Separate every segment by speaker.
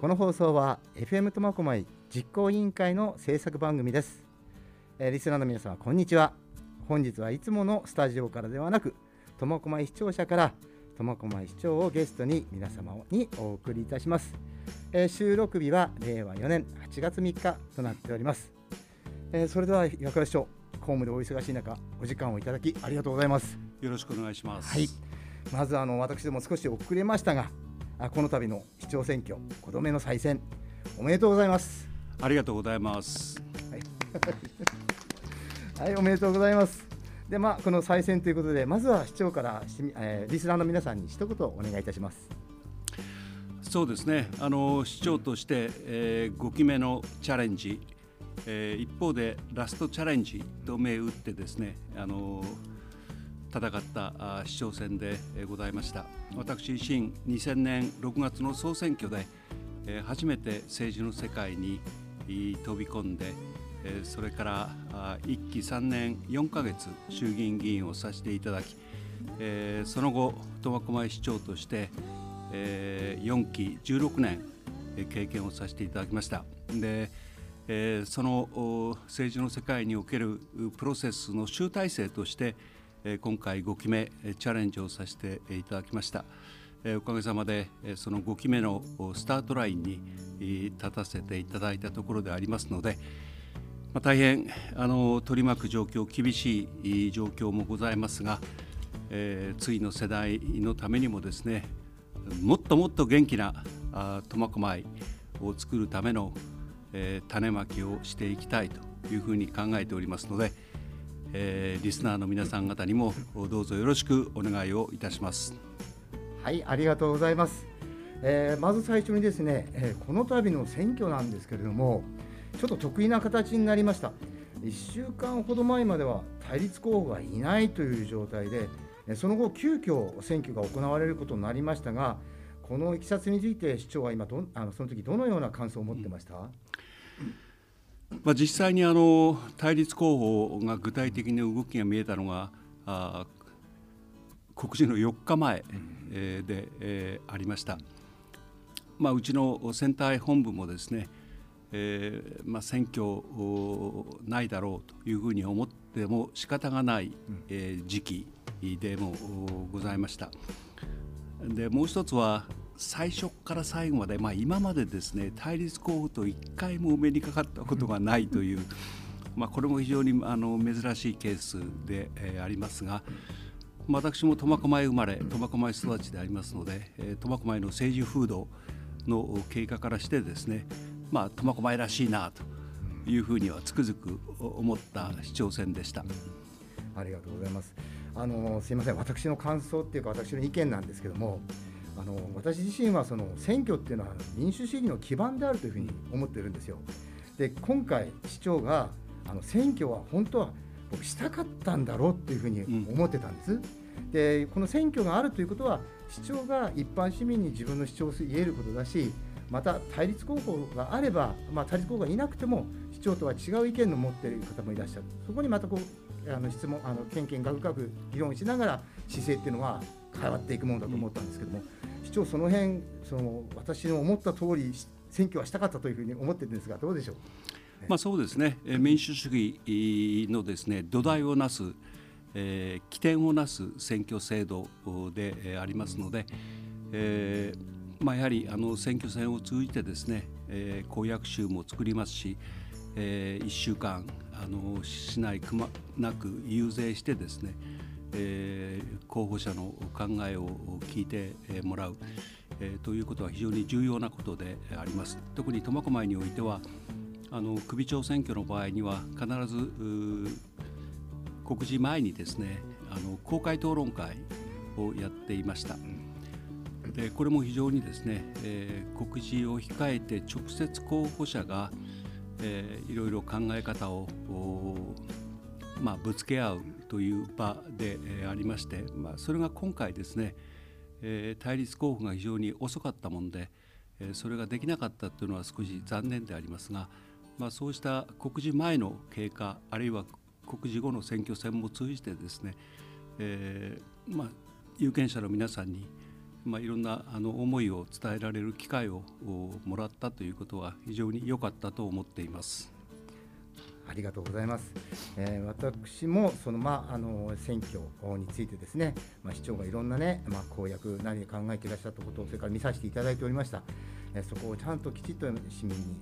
Speaker 1: この放送は FM 苫小牧実行委員会の制作番組です、えーリスナーの皆様こんにちは。本日はいつものスタジオからではなく苫小牧視聴者から苫小牧市長をゲストに皆様にお送りいたします、えー収録日は令和4年8月3日となっております、えーそれでは岩倉市長公務でお忙しい中お時間をいただきありがとうございます。
Speaker 2: よろしくお願いします。
Speaker 1: はい、まずあの私ども少し遅れましたが、あこの度の市長選挙、5度目の再選、おめでとうございます。
Speaker 2: ありがとうございます。
Speaker 1: はい、おめでとうございます。で、まあ、この再選ということで、まずは市長からえーリスナーの皆さんに一言お願いいたします。
Speaker 2: そうですね。あの市長として、えー、5期目のチャレンジ、えー一方でラストチャレンジと銘打ってですね、あの戦った市長選でございました。私自身2000年6月の総選挙で、初めて政治の世界に飛び込んで、それから1期3年4ヶ月衆議院議員をさせていただき、その後苫小牧市長として、4期16年経験をさせていただきました。でその政治の世界におけるプロセスの集大成として、今回5期目チャレンジをさせていただきました。おかげさまでその5期目のスタートラインに立たせていただいたところでありますので、大変あの取り巻く状況厳しい状況もございますが、え次の世代のためにもですねもっともっと元気な苫小牧を作るための、え種まきをしていきたいというふうに考えておりますので、えーリスナーの皆さん方にもどうぞよろしくお願いをいたします。
Speaker 1: はい、ありがとうございます。えーまず最初にですね、えーこの度の選挙なんですけれども、ちょっと得意な形になりました。1週間ほど前までは対立候補がいないという状態で、その後、急遽選挙が行われることになりましたが、このいきさつについて市長は今どあのその時どのような感想を持ってました、
Speaker 2: まあ、実際にあの対立候補が具体的に動きが見えたのがあ告示の4日前、えーで、えーありました。まあ、うちの選対本部もですね、えーまあ、選挙おないだろうというふうに思っても仕方がない、えー時期でもおございました。でもう一つは最初から最後まで、まあ、今までですね対立候補と一回もお目にかかったことがないという、まあ、これも非常にあの珍しいケースで、えーありますが、私も苫小牧生まれ苫小牧育ちでありますので苫小牧の政治風土の経過からしてですね、まあ、苫小牧らしいなというふうにはつくづく思った市長選でした。
Speaker 1: ありがとうございます。あのすいません、私の感想っていうか私の意見なんですけども、あの私自身はその選挙っていうのは民主主義の基盤であるというふうに思ってるんですよ。で、今回市長があの選挙は本当は僕したかったんだろうっていうふうに思ってたんです。で、この選挙があるということは市長が一般市民に自分の主張を言えることだし、また対立候補があれば、まあ、対立候補がいなくても市長とは違う意見の持っている方もいらっしゃる。そこにまたこうあの質問あのけんけんがくがく議論しながら姿勢っていうのは変わっていくものだと思ったんですけども、市長その辺その私の思った通り選挙はしたかったというふうに思ってるんですがどうでしょう？
Speaker 2: まあ、そうですね、民主主義のですね土台をなす、えー起点をなす選挙制度でありますので、えーまあ、やはりあの選挙戦を通じてですね、えー公約集も作りますし、え1週間あの市内くまなく遊説してですね、えー候補者の考えを聞いてもらう、えーということは非常に重要なことであります。特に苫小牧においてはあの首長選挙の場合には必ず告示前にですねあの公開討論会をやっていました。でこれも非常にですね、えー告示を控えて直接候補者が、えーいろいろ考え方をまあ、ぶつけ合うという場で、ありまして、まあ、それが今回ですね、えー対立候補が非常に遅かったもので、えーそれができなかったというのは少し残念でありますが、まあ、そうした告示前の経過あるいは告示後の選挙戦も通じてですね、えーまあ、有権者の皆さんに、まあ、いろんなあの思いを伝えられる機会をもらったということは非常に良かったと思っています。
Speaker 1: ありがとうございます。えー、私もそのまあの選挙についてですね、まあ、市長がいろんなね、まあ、公約何考えていらっしゃったことをそれから見させていただいておりました。えー、そこをちゃんときちっと市民に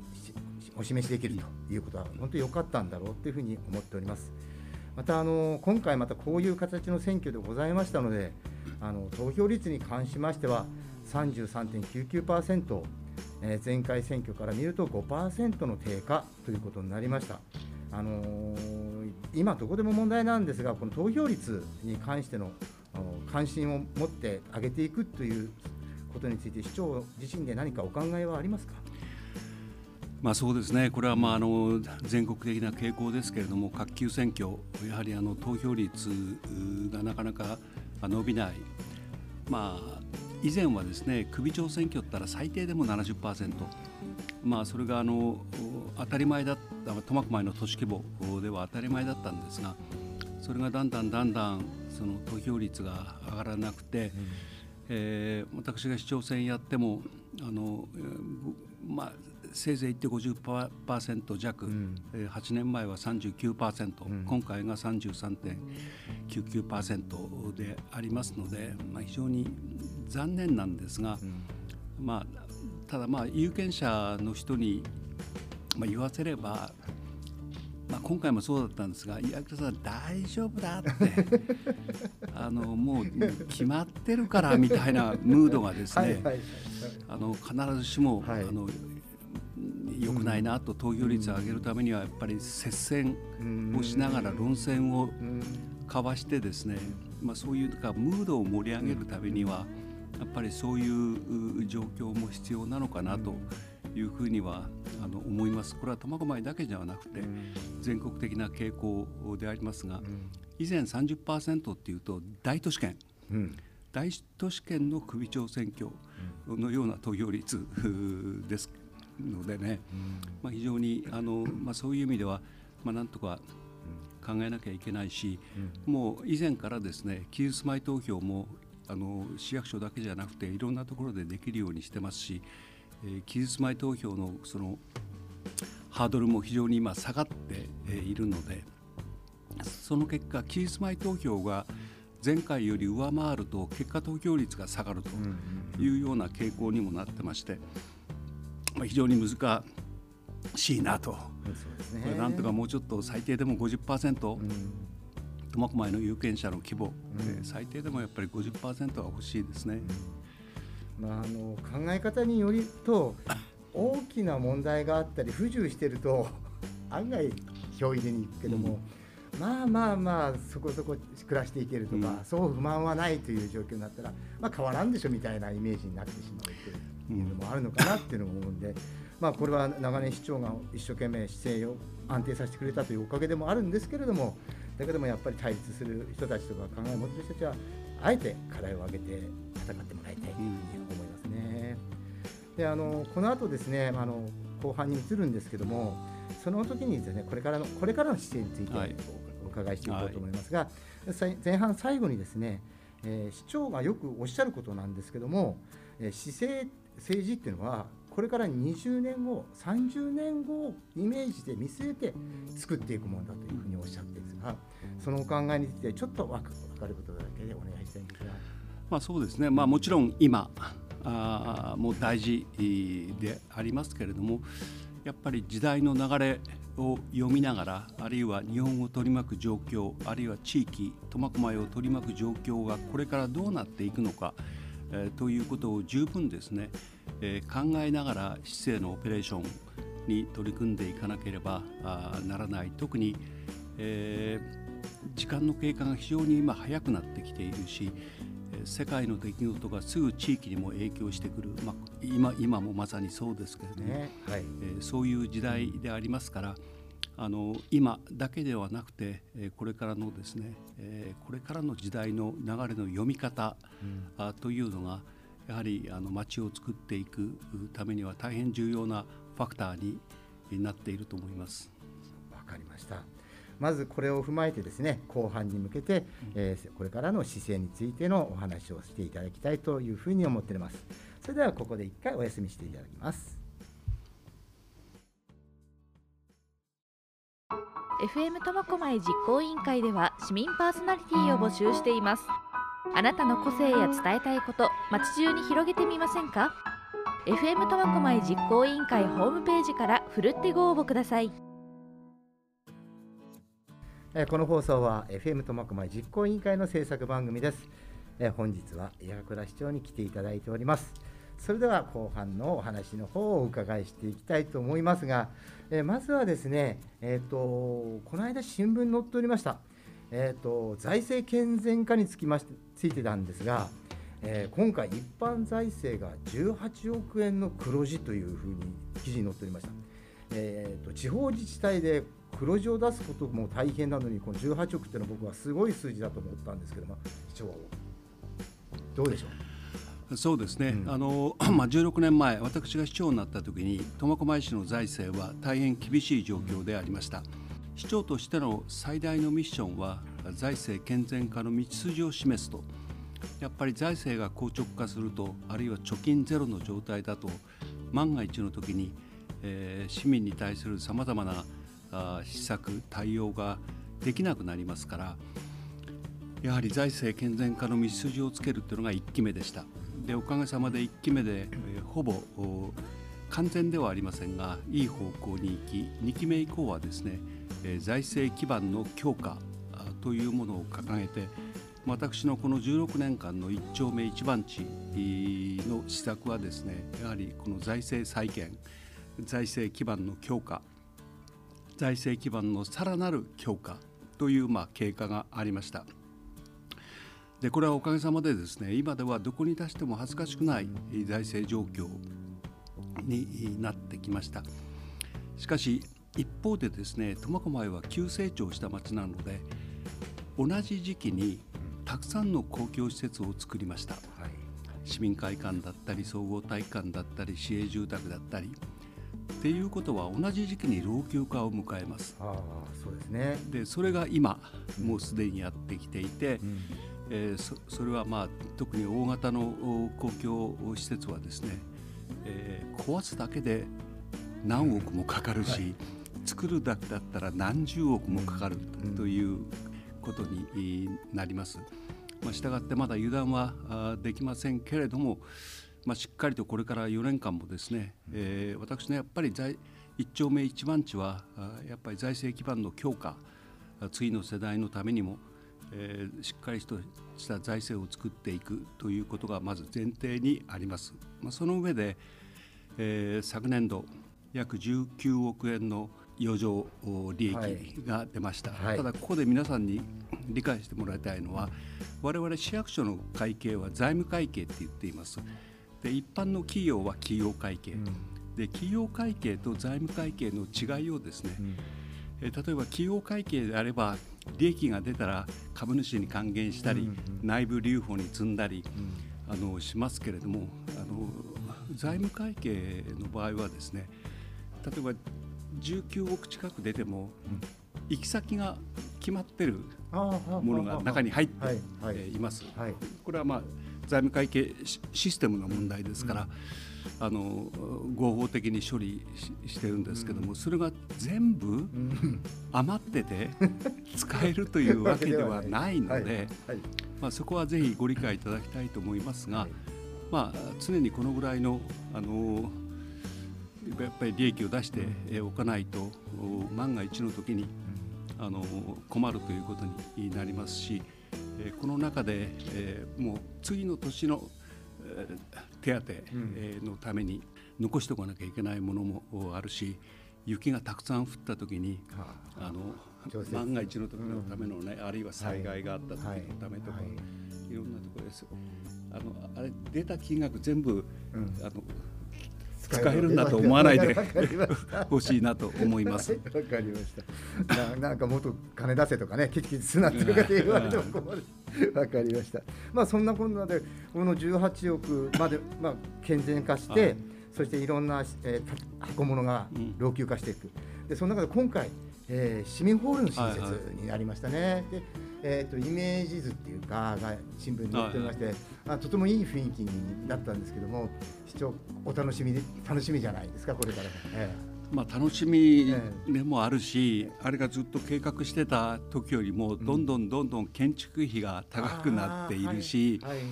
Speaker 1: お示しできるということは本当に良かったんだろうというふうに思っております。またあの今回またこういう形の選挙でございましたので、あの投票率に関しましては33.99%、えー、前回選挙から見ると5%の低下ということになりました。あの、今、どこでも問題なんですが、この投票率に関しての関心を持って上げていくということについて、市長自身で何かお考えはありますか？
Speaker 2: まあ、そうですね、これはまああの全国的な傾向ですけれども、各級選挙、やはりあの投票率がなかなか伸びない、まあ、以前はですね首長選挙ったら最低でも70%、まあ、それがあの当たり前だった苫小牧の都市規模では当たり前だったんですがそれがだんだんだんだんその投票率が上がらなくて、うん、えー、私が市長選やってもあの、まあ、せいぜい言って50%弱、うん、8年前は39%、うん、今回が33.99%でありますので、まあ、非常に残念なんですが、うん、まあ、ただまあ有権者の人に、まあ、言わせれば、まあ、今回もそうだったんですが「いやさん大丈夫だ」って。あのもう決まってるからみたいなムードがですねあの必ずしも、はい、あの良くないなと投票率を上げるためにはやっぱり接戦をしながら論戦を交わしてですね、まあ、そういうかムードを盛り上げるためにはやっぱりそういう状況も必要なのかなというふうにはあの思います。これは苫小牧だけではなくて全国的な傾向でありますが以前30%っていうと大都市圏、大都市圏の首長選挙のような投票率 ですのでね、まあ、非常にあの、まあ、そういう意味では、まあ、なんとか考えなきゃいけないし、もう以前からですね期日住まい投票もあの市役所だけじゃなくていろんなところでできるようにしてますし、えー、期日住まい投票のそのハードルも非常に今下がっているのでその結果期日住まい投票が前回より上回ると結果投票率が下がるというような傾向にもなってまして、まあ、非常に難しいなと、ね、これなんとかもうちょっと最低でも50%、うん、苫小牧の有権者の規模、うん、最低でもやっぱり50%は欲しいですね。
Speaker 1: うん、まあ、あの考え方によると大きな問題があったり不自由してると 案外票入れに行くけども、うん、まあまあまあそこそこ暮らしていけるとか、そう不満はないという状況になったら、まあ、変わらんでしょみたいなイメージになってしまうというのもあるのかなっていうのも思うんで。まあ、これは長年市長が一生懸命姿勢を安定させてくれたというおかげでもあるんですけれどもだけどもやっぱり対立する人たちとか考えを持っている人たちはあえて課題を挙げて戦ってもらいたいというふうに思いますね。であのこの後ですねあの後半に移るんですけどもその時にですねこれからのこれからの姿勢についてお伺いしていこうと思いますが、はい、前半最後にですね、えー、市長がよくおっしゃることなんですけども、えー、姿勢政治っていうのはこれから20年後30年後をイメージで見据えて作っていくものだというふうにおっしゃってるんですがそのお考えについてちょっと分かることだけでお願いしたいんですが。
Speaker 2: まあ、そうですね、まあ、もちろん今あもう大事でありますけれどもやっぱり時代の流れを読みながらあるいは日本を取り巻く状況あるいは地域苫小牧を取り巻く状況がこれからどうなっていくのか、えー、ということを十分ですねえー、考えながら市政のオペレーションに取り組んでいかなければならない。特に、えー、時間の経過が非常に今早くなってきているし世界の出来事がすぐ地域にも影響してくる、まあ、今今もまさにそうですけれども、ねはい、えー、そういう時代でありますからあの今だけではなくてこれからのですねこれからの時代の流れの読み方、というのがやはりあの街を作っていくためには大変重要なファクターになっていると思います。
Speaker 1: わかりました。まずこれを踏まえてですね後半に向けて、えー、これからの姿勢についてのお話をしていただきたいというふうに思っておりますそれではここで一回お休みしていただきます
Speaker 3: FM 苫小牧実行委員会では市民パーソナリティを募集していますあなたの個性や伝えたいこと街中に広げてみませんか？FM 苫小牧実行委員会ホームページからふるってご応募ください。
Speaker 1: この放送は FM 苫小牧実行委員会の制作番組です。本日は矢倉市長に来ていただいております。それでは後半のお話の方をお伺いしていきたいと思いますが、えまずはですね、えーと、この間新聞に載っておりました、えーと、財政健全化につきましてついてたんですが、えー、今回一般財政が18億円の黒字というふうに記事に載っておりました、えーと地方自治体で黒字を出すことも大変なのにこの18億っていうのは僕はすごい数字だと思ったんですけども市長どうでしょ
Speaker 2: う？そうですね、うん、あの まあ、16年前私が市長になった時に苫小牧市の財政は大変厳しい状況でありました市長としての最大のミッションは財政健全化の道筋を示すと。やっぱり財政が硬直化するとあるいは貯金ゼロの状態だと万が一の時に、えー、市民に対するさまざまな施策対応ができなくなりますからやはり財政健全化の道筋をつけるというのが1期目でした。でおかげさまで1期目で、えほぼ完全ではありませんがいい方向に行き2期目以降はですね、え財政基盤の強化というものを掲げて私のこの16年間の一丁目一番地の施策はですねやはりこの財政再建財政基盤の強化財政基盤のさらなる強化というまあ経過がありました。でこれはおかげさまでですね今ではどこに出しても恥ずかしくない財政状況になってきました。しかし一方でですね苫小牧は急成長した町なので同じ時期にたくさんの公共施設を作りました、はい、市民会館だったり総合体育館だったり市営住宅だったりっていうことは同じ時期に老朽化を迎えます。
Speaker 1: あそうですね。
Speaker 2: でそれが今もうすでにやってきていて、うん、えー、そそれはまあ特に大型の公共施設はですね、えー、壊すだけで何億もかかるし、うんはい、作るだけだったら何十億もかかるということになります。まあ、したがってまだ油断はできませんけれども、まあ、しっかりとこれから4年間もですね、えー、私のやっぱり財一丁目一番地はやっぱり財政基盤の強化次の世代のためにも、えー、しっかりとした財政を作っていくということがまず前提にあります。まあ、その上で、えー、昨年度約19億円の余剰利益が出ました、はい、ただここで皆さんに理解してもらいたいのは我々市役所の会計は財務会計って言っています。で一般の企業は企業会計、うん、で企業会計と財務会計の違いをですね、うん、え例えば企業会計であれば利益が出たら株主に還元したり、うんうん、内部留保に積んだり、うん、あのしますけれどもあの財務会計の場合はですね例えば19億近く出ても、行き先が決まってるものが中に入っています。これはまあ財務会計システムの問題ですから、うん、あの合法的に処理してるんですけども、うん、それが全部余ってて使えるというわけではないので、まあ、そこはぜひご理解いただきたいと思いますが、はい、まあ、常にこのぐらいのあのやっぱり利益を出しておかないと万が一の時にあの困るということになりますし。えこの中で、えもう次の年の、え手当、えのために残しておかなきゃいけないものもあるし雪がたくさん降った時に、あの万が一の時のためのね、あるいは災害があった時のためとか、い、ろんなところです。あのあれ出た金額全部、あの使えるんだと思わないで欲しいなと思います。わ
Speaker 1: かりました。ななんかもっと金出せとかね、すなって言われても困る。わかりました。まあそんなこんなでこの18億までまあ健全化して、そしていろんな、えー、箱物が老朽化していく。でその中で今回えー、市民ホールの新設になりましたね。はいはい、でえーと、イメージ図っていうかが新聞に載ってまして、はいはい、とてもいい雰囲気になったんですけども視聴お楽しみで楽しみじゃないですかこれから、え
Speaker 2: まあ、楽しみでもあるし、えー、あれがずっと計画してた時よりもどんどんどんどん建築費が高くなっているし、はいはい。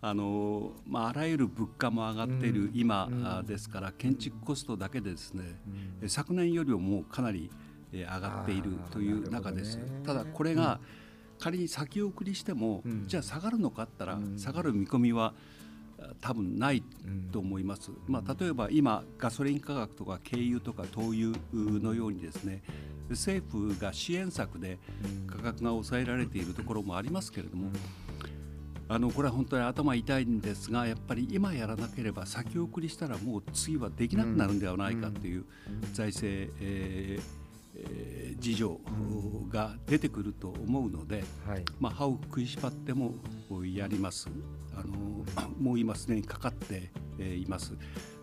Speaker 2: あのまあ、あらゆる物価も上がっている今ですから、建築コストだけでですね、昨年よりももうかなり上がっているという中です。ただこれが仮に先送りしても、じゃあ下がるのかったら、下がる見込みは多分ないと思います。まあ、例えば今ガソリン価格とか軽油とか灯油のようにですね政府が支援策で価格が抑えられているところもありますけれども。あのこれは本当に頭痛いんですがやっぱり今やらなければ先送りしたらもう次はできなくなるんではないかという財政、えーえー、事情が出てくると思うので、はい、まあ、歯を食いしばってもやります。あの もう今すでにかかっています。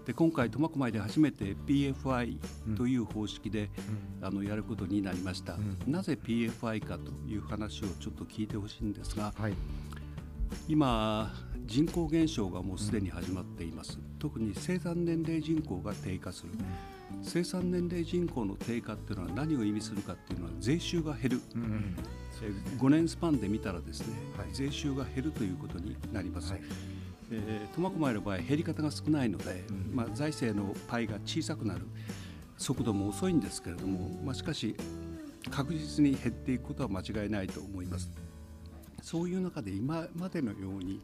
Speaker 2: で今回苫小牧で初めて PFI という方式で、うん、あのやることになりました、うん、なぜ PFI かという話をちょっと聞いてほしいんですが、はい。今人口減少がもうすでに始まっています、特に生産年齢人口が低下する、生産年齢人口の低下っていうのは何を意味するかっていうのは税収が減る、うんうん、5年スパンで見たらですね、はい、税収が減るということになります。はい。えー、苫小牧の場合減り方が少ないので、うん、まあ、財政のパイが小さくなる速度も遅いんですけれども、まあ、しかし確実に減っていくことは間違いないと思います。そういう中で今までのように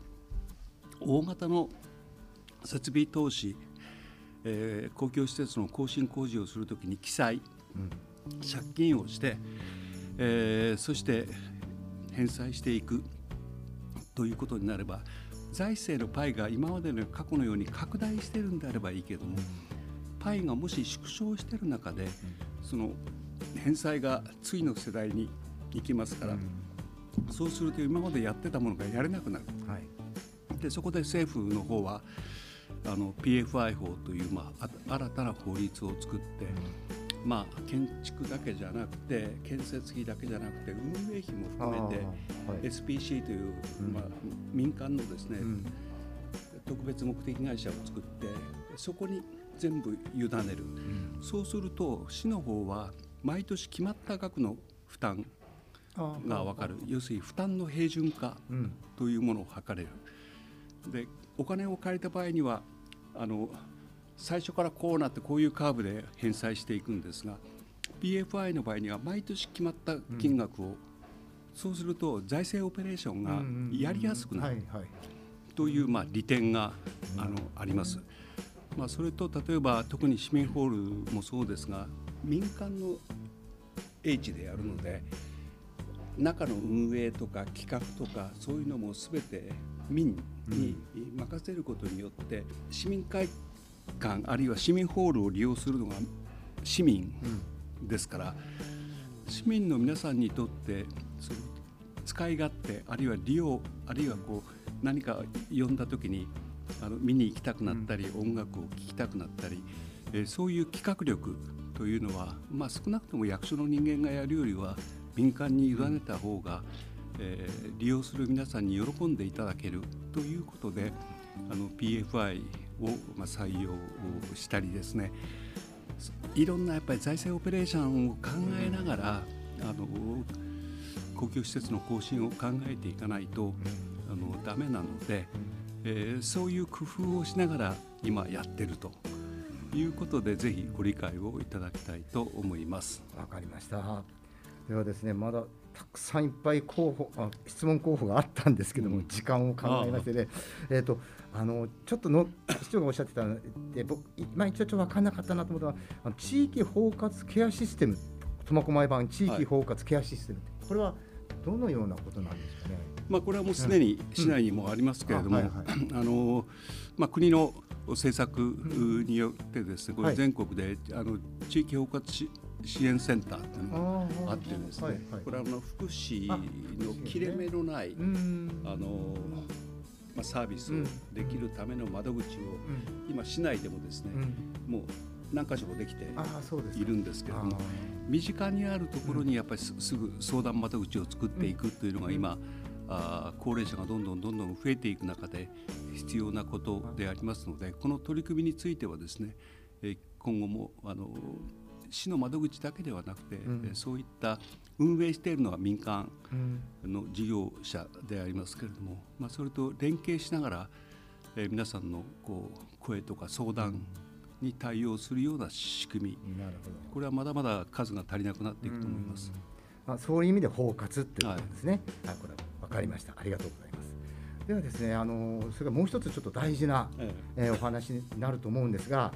Speaker 2: 大型の設備投資、えー、公共施設の更新工事をするときに記載、うん、借金をして、えー、そして返済していくということになれば財政のパイが今までの過去のように拡大してるんであればいいけどもパイがもし縮小してる中でその返済が次の世代に行きますから、そうすると今までやってたものがやれなくなる、はい、でそこで政府の方はあの PFI 法という、まあ、新たな法律を作って、うん、まあ、建築だけじゃなくて建設費だけじゃなくて運営費も含めて、はい、SPC という、まあ、民間のですね、うん、特別目的会社を作ってそこに全部委ねる、うん、そうすると市の方は毎年決まった額の負担が分かる。要するに負担の平準化というものを測れる。でお金を借りた場合にはあの最初からこうなってこういうカーブで返済していくんですが PFI の場合には毎年決まった金額を、うん、そうすると財政オペレーションがやりやすくなるというまあ利点があのあります。まあ、それと例えば特に市民ホールもそうですが民間の英知でやるので中の運営とか企画とかそういうのも全て民に任せることによって市民会館あるいは市民ホールを利用するのが市民ですから、市民の皆さんにとってその使い勝手あるいは利用あるいはこう何か呼んだ時にあの見に行きたくなったり、音楽を聴きたくなったり、えそういう企画力というのは、まあ、少なくとも役所の人間がやるよりは民間に委ねた方が、えー、利用する皆さんに喜んでいただけるということであの PFI を、まあ、採用したりですねいろんなやっぱり財政オペレーションを考えながら、あの公共施設の更新を考えていかないと、あのダメなので、えー、そういう工夫をしながら今やってるということでぜひご理解をいただきたいと思います。
Speaker 1: わかりました。ではですねまだたくさんいっぱい候補あ質問候補があったんですけども、うん、時間を考えましてね、えーと、あのちょっとの市長がおっしゃってたので僕、まあ、一応ちょっと分からなかったなと思ったのは地域包括ケアシステム苫小牧版地域包括ケアシステム、はい、これはどのようなことなんですかね？
Speaker 2: まあ、これはもうすでに市内にもありますけれども、あのまあ、国の政策によってですね、これ全国で、あの地域包括支援センターっていうのがあってですね、これはあの福祉の切れ目のないあのまあ、サービスをできるための窓口を今市内でもですねもう何箇所もできているんですけれども身近にあるところにやっぱりすすぐ相談窓口を作っていくというのが今、あ高齢者がどんどんどんどん増えていく中で必要なことでありますのでこの取り組みについてはですねえ今後もあの市の窓口だけではなくて、
Speaker 1: うん
Speaker 2: えそういった運営しているのは民間
Speaker 1: うん
Speaker 2: の事業者でありますけれども、まあ、それと連携しながら、えー皆さんのこう声とか相談に対応するような仕組み
Speaker 1: なるほど
Speaker 2: これはまだまだ数が足りなくなっていくと思います。
Speaker 1: まあ、そういう意味で包括っていうことですね。はい、これ分かりました。ありがとうございます。ではですね、あのそれからもう一つちょっと大事な、
Speaker 2: え
Speaker 1: えーお話になると思うんですが、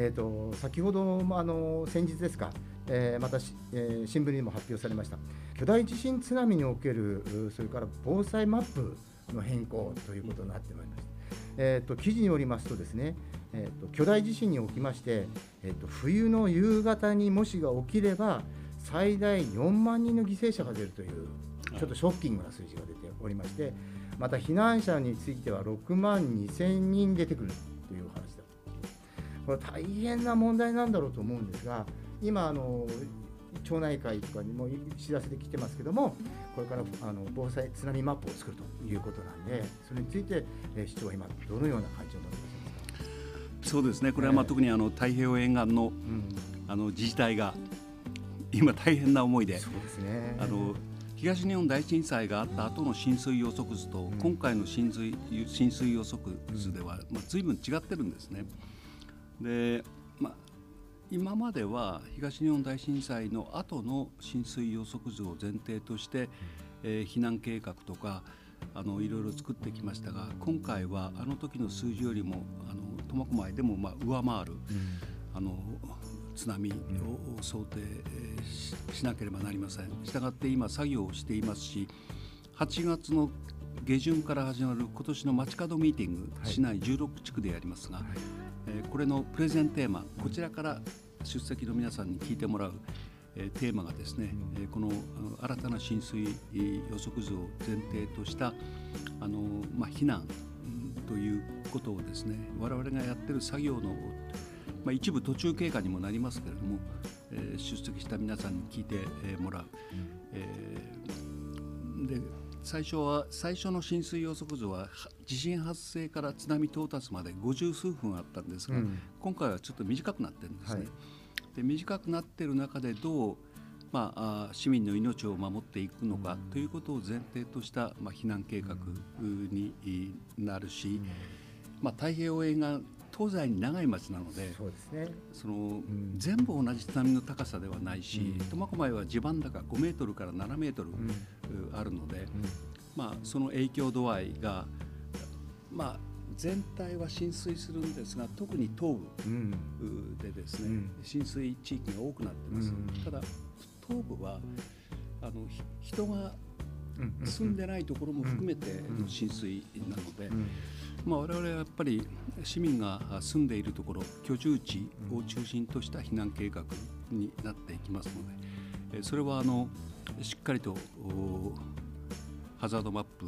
Speaker 1: えっ、と先ほどもあの先日ですか、えーまたし、えー新聞にも発表されました巨大地震津波におけるそれから防災マップの変更ということになってまいりました。えー、と記事によりますとですね、えー、と巨大地震におきまして、えー、と冬の夕方にもしが起きれば最大4万人の犠牲者が出るというちょっとショッキングな数字が出ておりましてまた避難者については6万2000人出てくるという話これ大変な問題なんだろうと思うんですが今あの町内会とかにも知らせてきてますけどもこれからあの防災津波マップを作るということなんでそれについて、えー市長は今どのような会長になってます
Speaker 2: そうですね。これはまあ
Speaker 1: ええ
Speaker 2: 特にあの太平洋沿岸の
Speaker 1: うん、
Speaker 2: あの自治体が今大変な思いで
Speaker 1: そうですね。
Speaker 2: あの東日本大震災があった後の浸水予測図と、
Speaker 1: ん。
Speaker 2: 今回の浸水浸水予測図では、まあ、随分違ってるんですね。で、まあ、今までは東日本大震災の後の浸水予測図を前提として、えー避難計画とかあのいろいろ作ってきましたが今回はあの時の数字よりもあの苫小牧でもまあ上回る
Speaker 1: うん。
Speaker 2: あの津波を想定えーししなければなりません。したがって今作業をしていますし8月の下旬から始まる今年の街角ミーティング、
Speaker 1: はい。
Speaker 2: 市内16地区でやりますが、
Speaker 1: はい
Speaker 2: えこれのプレゼンテーマこちらから出席の皆さんに聞いてもらう、えテーマがですね、えこの新たな浸水予測図を前提としたあの、まあ、避難ということをですね我々がやってる作業の、まあ、一部途中経過にもなりますけれども、え出席した皆さんに聞いてもらう。えーで最初は最初の浸水予測図はは地震発生から津波到達まで50数分あったんですが、
Speaker 1: うん。
Speaker 2: 今回はちょっと短くなってるんですね。
Speaker 1: はい。
Speaker 2: で短くなってる中でどう、まあ、市民の命を守っていくのかということを前提とした、まあ、避難計画になるし、まあ、太平洋沿岸東西に長い町なので
Speaker 1: そうですね。
Speaker 2: その、
Speaker 1: ん。
Speaker 2: 全部同じ津波の高さではないし
Speaker 1: うん。
Speaker 2: 苫小牧は地盤高5メートルから7メートル、
Speaker 1: うん。
Speaker 2: うあるので、まあ、その影響度合いが、まあ、全体は浸水するんですが特に東部
Speaker 1: うん。
Speaker 2: でですね、
Speaker 1: うん。
Speaker 2: 浸水地域が多くなってます、
Speaker 1: うん。
Speaker 2: ただ東部はあのひ人が
Speaker 1: うんうん
Speaker 2: 住んでないところも含めて
Speaker 1: うん
Speaker 2: の浸水なので、
Speaker 1: うん。
Speaker 2: まあ、我々はやっぱり市民が住んでいるところ居住地を中心とした避難計画になっていきますので、えーそれはあのしっかりとおハザードマップ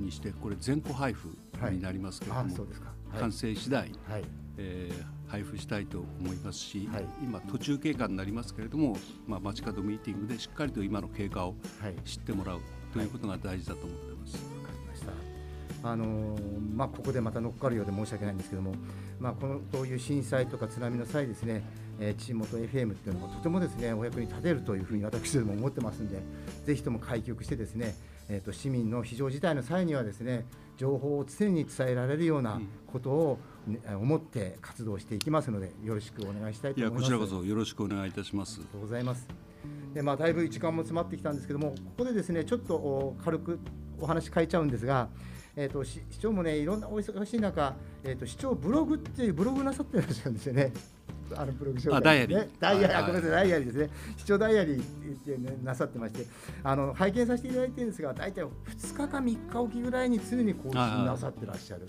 Speaker 2: にしてこれ全戸配布になりますけれども、
Speaker 1: はい。
Speaker 2: 完成次第、
Speaker 1: はい。
Speaker 2: えー配布したいと思いますし、
Speaker 1: はい。
Speaker 2: 今途中経過になりますけれども、まあ、街角ミーティングでしっかりと今の経過を
Speaker 1: はい。
Speaker 2: 知ってもらうということが大事だと思っています。
Speaker 1: わかりました。あのーまあここでまた乗っかるようで申し訳ないんですけども、まあこのこういう震災とか津波の際ですね、えー、地元 FM っていうのもとてもですねお役に立てるというふうに私ども思ってますんで、ぜひとも開局してですね、えっ、と市民の非常事態の際にはですね、情報を常に伝えられるようなことを、ね思って活動していきますのでよろしくお願いしたいと思います。
Speaker 2: こちらこそよろしくお願いいたします
Speaker 1: あり。がとうございます。でまあ、だいぶ時間も詰まってきたんですけども、ここでですねちょっとお軽くお話変えちゃうんですが、えー、と市市長もね、いろんなお忙しい中、えー、と市長ブログっていうブログなさってらっしゃるんですよね。あのブログ紹介
Speaker 2: あダイアリー
Speaker 1: ねダイアリー、ごめんなさい、ダイアリーですね。市長ダイアリーってねなさってまして、あの拝見させていただいてるんですが、大体2日か3日おきぐらいに常に更新なさってらっしゃる。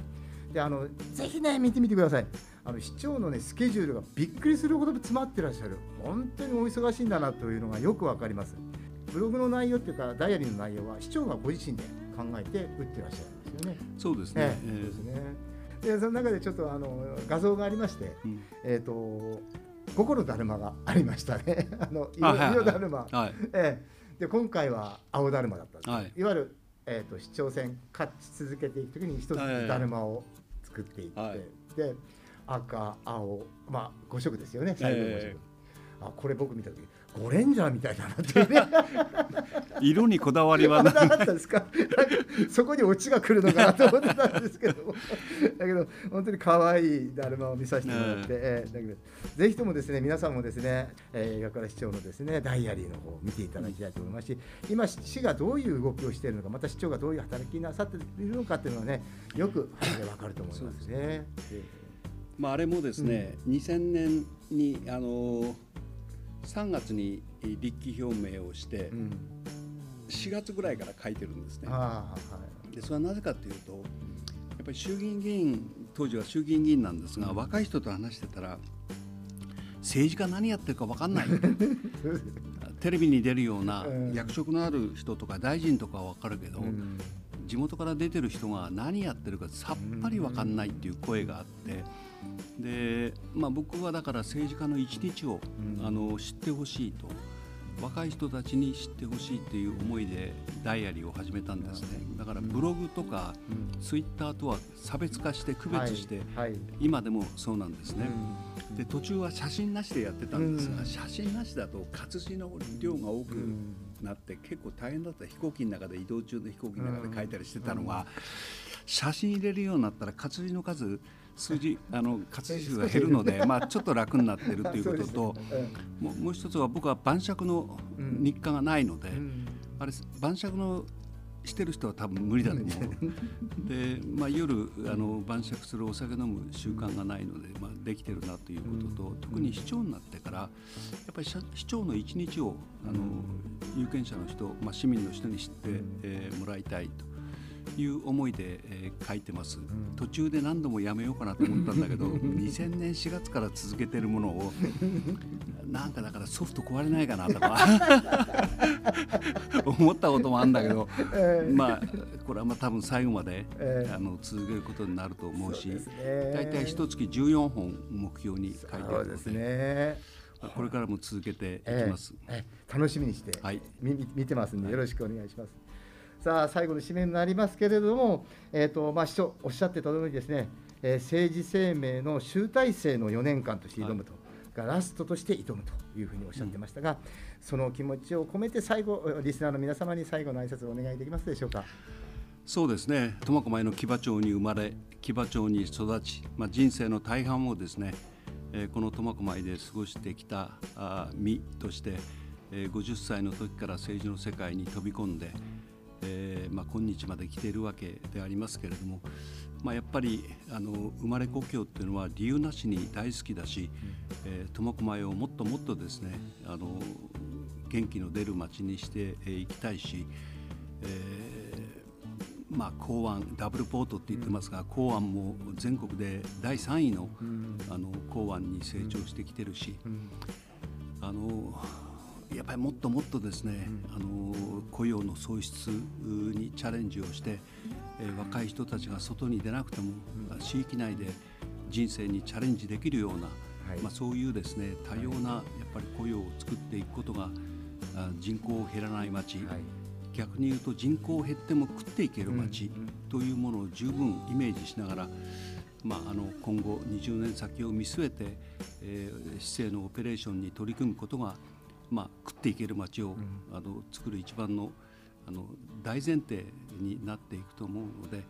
Speaker 1: であのぜひね見てみてくださいあの市長のねスケジュールがびっくりするほど詰まってらっしゃる。本当にお忙しいんだなというのがよくわかります。ブログの内容っていうかダイアリーの内容は市長がご自身で考えて打ってらっしゃるんですよね。
Speaker 2: そうですね。
Speaker 1: ええ。
Speaker 2: えー
Speaker 1: そうですねでその中でちょっとあの画像がありまして、
Speaker 2: うん。
Speaker 1: えー、と心だるまがありましたね。あの色だるま、
Speaker 2: はい。
Speaker 1: ええ、で今回は青だるまだったんです、
Speaker 2: はい。
Speaker 1: い、わゆる、えー、と市長選勝ち続けていくときに一つ
Speaker 2: はい。
Speaker 1: だるまを作っていって、
Speaker 2: はい。
Speaker 1: で赤青まあ5色ですよね最後の5色、
Speaker 2: え
Speaker 1: あこれ僕見た時ゴレンジャーみたいだなっていうね。
Speaker 2: 色にこだわりは
Speaker 1: あ
Speaker 2: な
Speaker 1: なかったですか？そこにオチが来るのかなと思ってたんですけども。だけど本当に可愛いだるまを見させてもらって、ええだけどぜひともですね皆さんもですね、えー、映画から市長のですねダイアリーの方を見ていただきたいと思いますし今市がどういう動きをしているのかまた市長がどういう働きなさっているのかっていうのはねよく分かると思いますね。
Speaker 2: まあ、あれもですね、2000年にあの3月に立候表明をして
Speaker 1: うん。
Speaker 2: 4月ぐらいから書いてるんですね。
Speaker 1: はい。
Speaker 2: でそれはなぜかというとやっぱり衆議院議員当時は衆議院議員なんですが、若い人と話してたら政治家何やってるか分かんない。テレビに出るような
Speaker 1: うん。
Speaker 2: 役職のある人とか大臣とかは分かるけど、
Speaker 1: うん。
Speaker 2: 地元から出てる人が何やってるかさっぱり分かんないっていう声があってで、まあ、僕はだから政治家の一日を、
Speaker 1: うん。
Speaker 2: あの知ってほしいと若い人たちに知ってほしいっていう思いでダイアリーを始めたんですね。だからブログとか
Speaker 1: うん。
Speaker 2: ツイッターとは差別化して区別して、今でもそうなんですね。
Speaker 1: うん。
Speaker 2: で途中は写真なしでやってたんですが、
Speaker 1: うん。
Speaker 2: 写真なしだと活字の量が多く
Speaker 1: うん。
Speaker 2: なって結構大変だった。飛行機の中で移動中の飛行機の中で書いたりしてたのが、写真入れるようになったら活字の数数字あの活字数が減るので、まあ、ちょっと楽になってるということと、もうもう一つは僕は晩酌の日課がないので、
Speaker 1: うん。
Speaker 2: あれ晩酌のしてる人は多分無理だと思う。で、まあ、夜あの晩酌するお酒飲む習慣がないので、まあ、できてるなということと、特に市長になってからやっぱり市市長の一日をあの有権者の人、まあ、市民の人に知って、えーもらいたいと。いう思いで、えー書いてます、途中で何度もやめようかなと思ったんだけど 2000年4月から続けてるものを なんかだからソフト壊れないかなとか 思ったこともあるんだけど、
Speaker 1: ええ。
Speaker 2: まあこれはまあ多分最後まで、
Speaker 1: ええ。
Speaker 2: あの続けることになると思うし大体一月14本目標に書いてあるので
Speaker 1: ね。
Speaker 2: これからも続けていきます。
Speaker 1: ええ。ええ。楽しみにして、
Speaker 2: はい。
Speaker 1: 見てますんでよろしくお願いします。さあ最後の締めになりますけれども、えっ、とまあ市長おっしゃってた通りですね、えー政治生命の集大成の4年間として挑むと。がラストとして挑むというふうにおっしゃってましたが、その気持ちを込めて最後リスナーの皆様に最後の挨拶をお願いできますでしょうか？
Speaker 2: そうですね苫小牧の木場町に生まれ木場町に育ち、まあ、人生の大半をですね、えーこの苫小牧で過ごしてきたあ身として、えー50歳の時から政治の世界に飛び込んで、えーまあ、今日まで来ているわけでありますけれども、まあ、やっぱりあの生まれ故郷っていうのは理由なしに大好きだし、えー苫小牧をもっともっとですねあの元気の出る町にしてえーいきたいし、えーまあ、港湾ダブルポートって言ってますが、港湾も全国で第3位の,、あの港湾に成長してきてるし、あのやっぱりもっともっとですね、あの雇用の創出にチャレンジをして、えー若い人たちが外に出なくても、地域内で人生にチャレンジできるような、
Speaker 1: はい。
Speaker 2: まあ、そういうですね多様なやっぱり雇用を作っていくことがあ人口を減らない町、
Speaker 1: はい。
Speaker 2: 逆に言うと人口減っても食っていける町というものを十分イメージしながら、まあ、あの今後20年先を見据えて、えー市政のオペレーションに取り組むことが、まあ、食っていける町を、あの作る一番のあの大前提になっていくと思うので、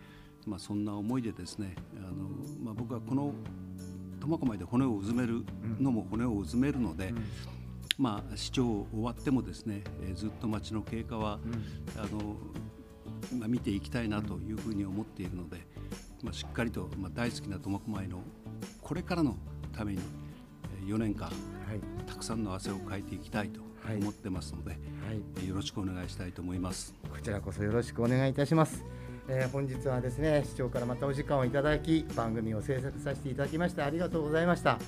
Speaker 2: まあ、そんな思いでですねあの、まあ、僕はこの苫小牧で骨をうずめるのも骨をうずめるので、まあ、市長終わってもですね、えーずっと町の経過は、あのまあ、見ていきたいなというふうに思っているので、まあ、しっかりと、まあ、大好きな苫小牧のこれからのためにえー4年間
Speaker 1: はい
Speaker 2: たくさんの汗をかいていきたいと
Speaker 1: はい
Speaker 2: 思ってますので、よろしくお願いしたいと思います。
Speaker 1: こちらこそよろしくお願いいたします。えー本日はですね市長からまたお時間をいただき番組を制作させていただきましてありがとうございました。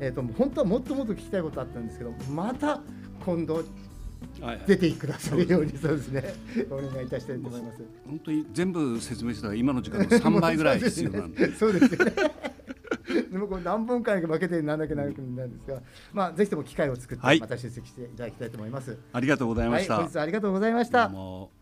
Speaker 1: えっ、と本当はもっともっと聞きたいことあったんですけどまた今度
Speaker 2: はい
Speaker 1: 出てくださるようにそうですねお願いいたしたいと思います。
Speaker 2: 本当に全部説明したら今の時間の3倍ぐらい必要なんで。
Speaker 1: そうですよね。でもこれ何本回か負けてなんだけなくなんですが、まあぜひとも機会を作って
Speaker 2: はい
Speaker 1: また出席していただきたいと思います。
Speaker 2: ありがとうございま
Speaker 1: はい、
Speaker 2: した。
Speaker 1: 本日はありがとうございました